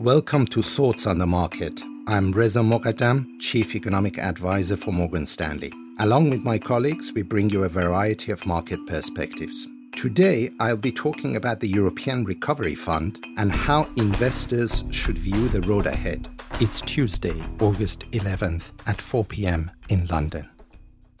Welcome to Thoughts on the Market. I'm Reza Moghadam, Chief Economic Advisor for Morgan Stanley. Along with my colleagues, we bring you a variety of market perspectives. Today, I'll be talking about the European Recovery Fund and how investors should view the road ahead. It's Tuesday, August 11th at 4 p.m. in London.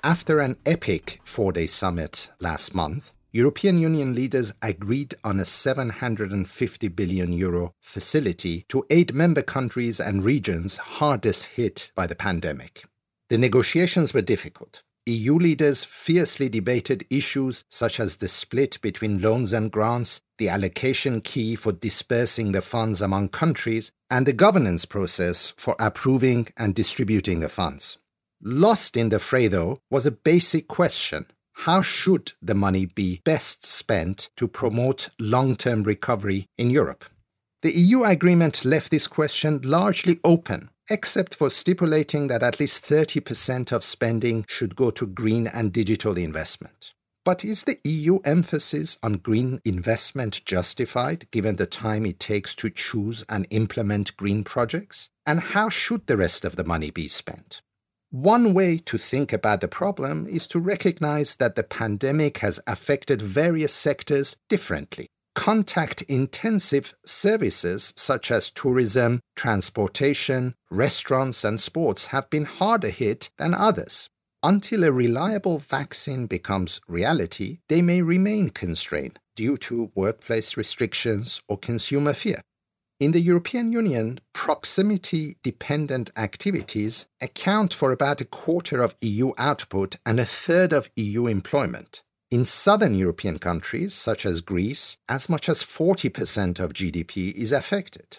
After an epic four day summit last month, European Union leaders agreed on a 750 billion euro facility to aid member countries and regions hardest hit by the pandemic. The negotiations were difficult. EU leaders fiercely debated issues such as the split between loans and grants, the allocation key for dispersing the funds among countries, and the governance process for approving and distributing the funds. Lost in the fray, though, was a basic question how should the money be best spent to promote long term recovery in Europe? The EU agreement left this question largely open, except for stipulating that at least 30% of spending should go to green and digital investment. But is the EU emphasis on green investment justified given the time it takes to choose and implement green projects? And how should the rest of the money be spent? One way to think about the problem is to recognize that the pandemic has affected various sectors differently. Contact intensive services such as tourism, transportation, restaurants, and sports have been harder hit than others. Until a reliable vaccine becomes reality, they may remain constrained due to workplace restrictions or consumer fear. In the European Union, proximity dependent activities account for about a quarter of EU output and a third of EU employment. In southern European countries, such as Greece, as much as 40% of GDP is affected.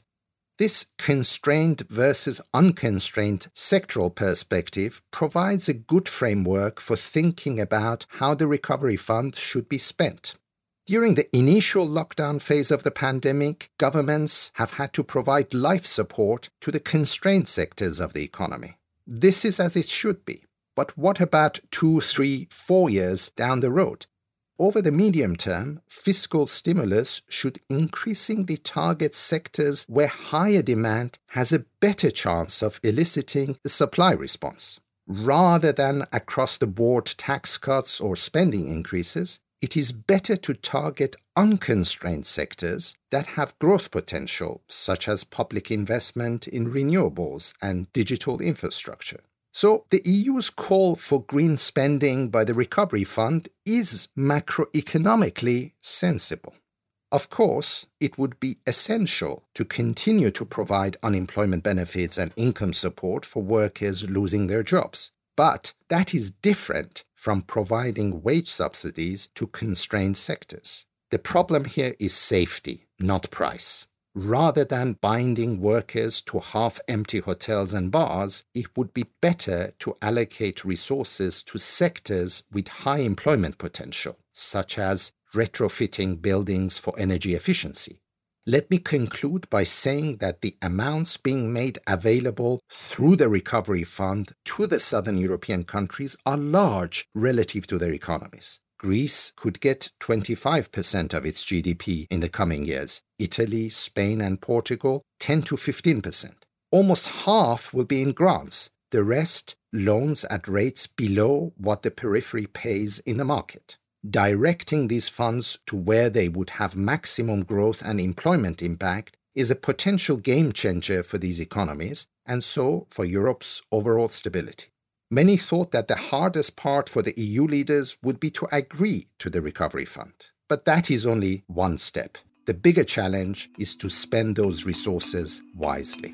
This constrained versus unconstrained sectoral perspective provides a good framework for thinking about how the recovery fund should be spent. During the initial lockdown phase of the pandemic, governments have had to provide life support to the constrained sectors of the economy. This is as it should be. But what about two, three, four years down the road? Over the medium term, fiscal stimulus should increasingly target sectors where higher demand has a better chance of eliciting a supply response. Rather than across the board tax cuts or spending increases, it is better to target unconstrained sectors that have growth potential, such as public investment in renewables and digital infrastructure. So, the EU's call for green spending by the Recovery Fund is macroeconomically sensible. Of course, it would be essential to continue to provide unemployment benefits and income support for workers losing their jobs. But that is different from providing wage subsidies to constrained sectors. The problem here is safety, not price. Rather than binding workers to half empty hotels and bars, it would be better to allocate resources to sectors with high employment potential, such as retrofitting buildings for energy efficiency, let me conclude by saying that the amounts being made available through the Recovery Fund to the southern European countries are large relative to their economies. Greece could get 25% of its GDP in the coming years, Italy, Spain, and Portugal 10 to 15%. Almost half will be in grants, the rest loans at rates below what the periphery pays in the market directing these funds to where they would have maximum growth and employment impact is a potential game changer for these economies and so for Europe's overall stability. Many thought that the hardest part for the EU leaders would be to agree to the recovery fund. But that is only one step. The bigger challenge is to spend those resources wisely.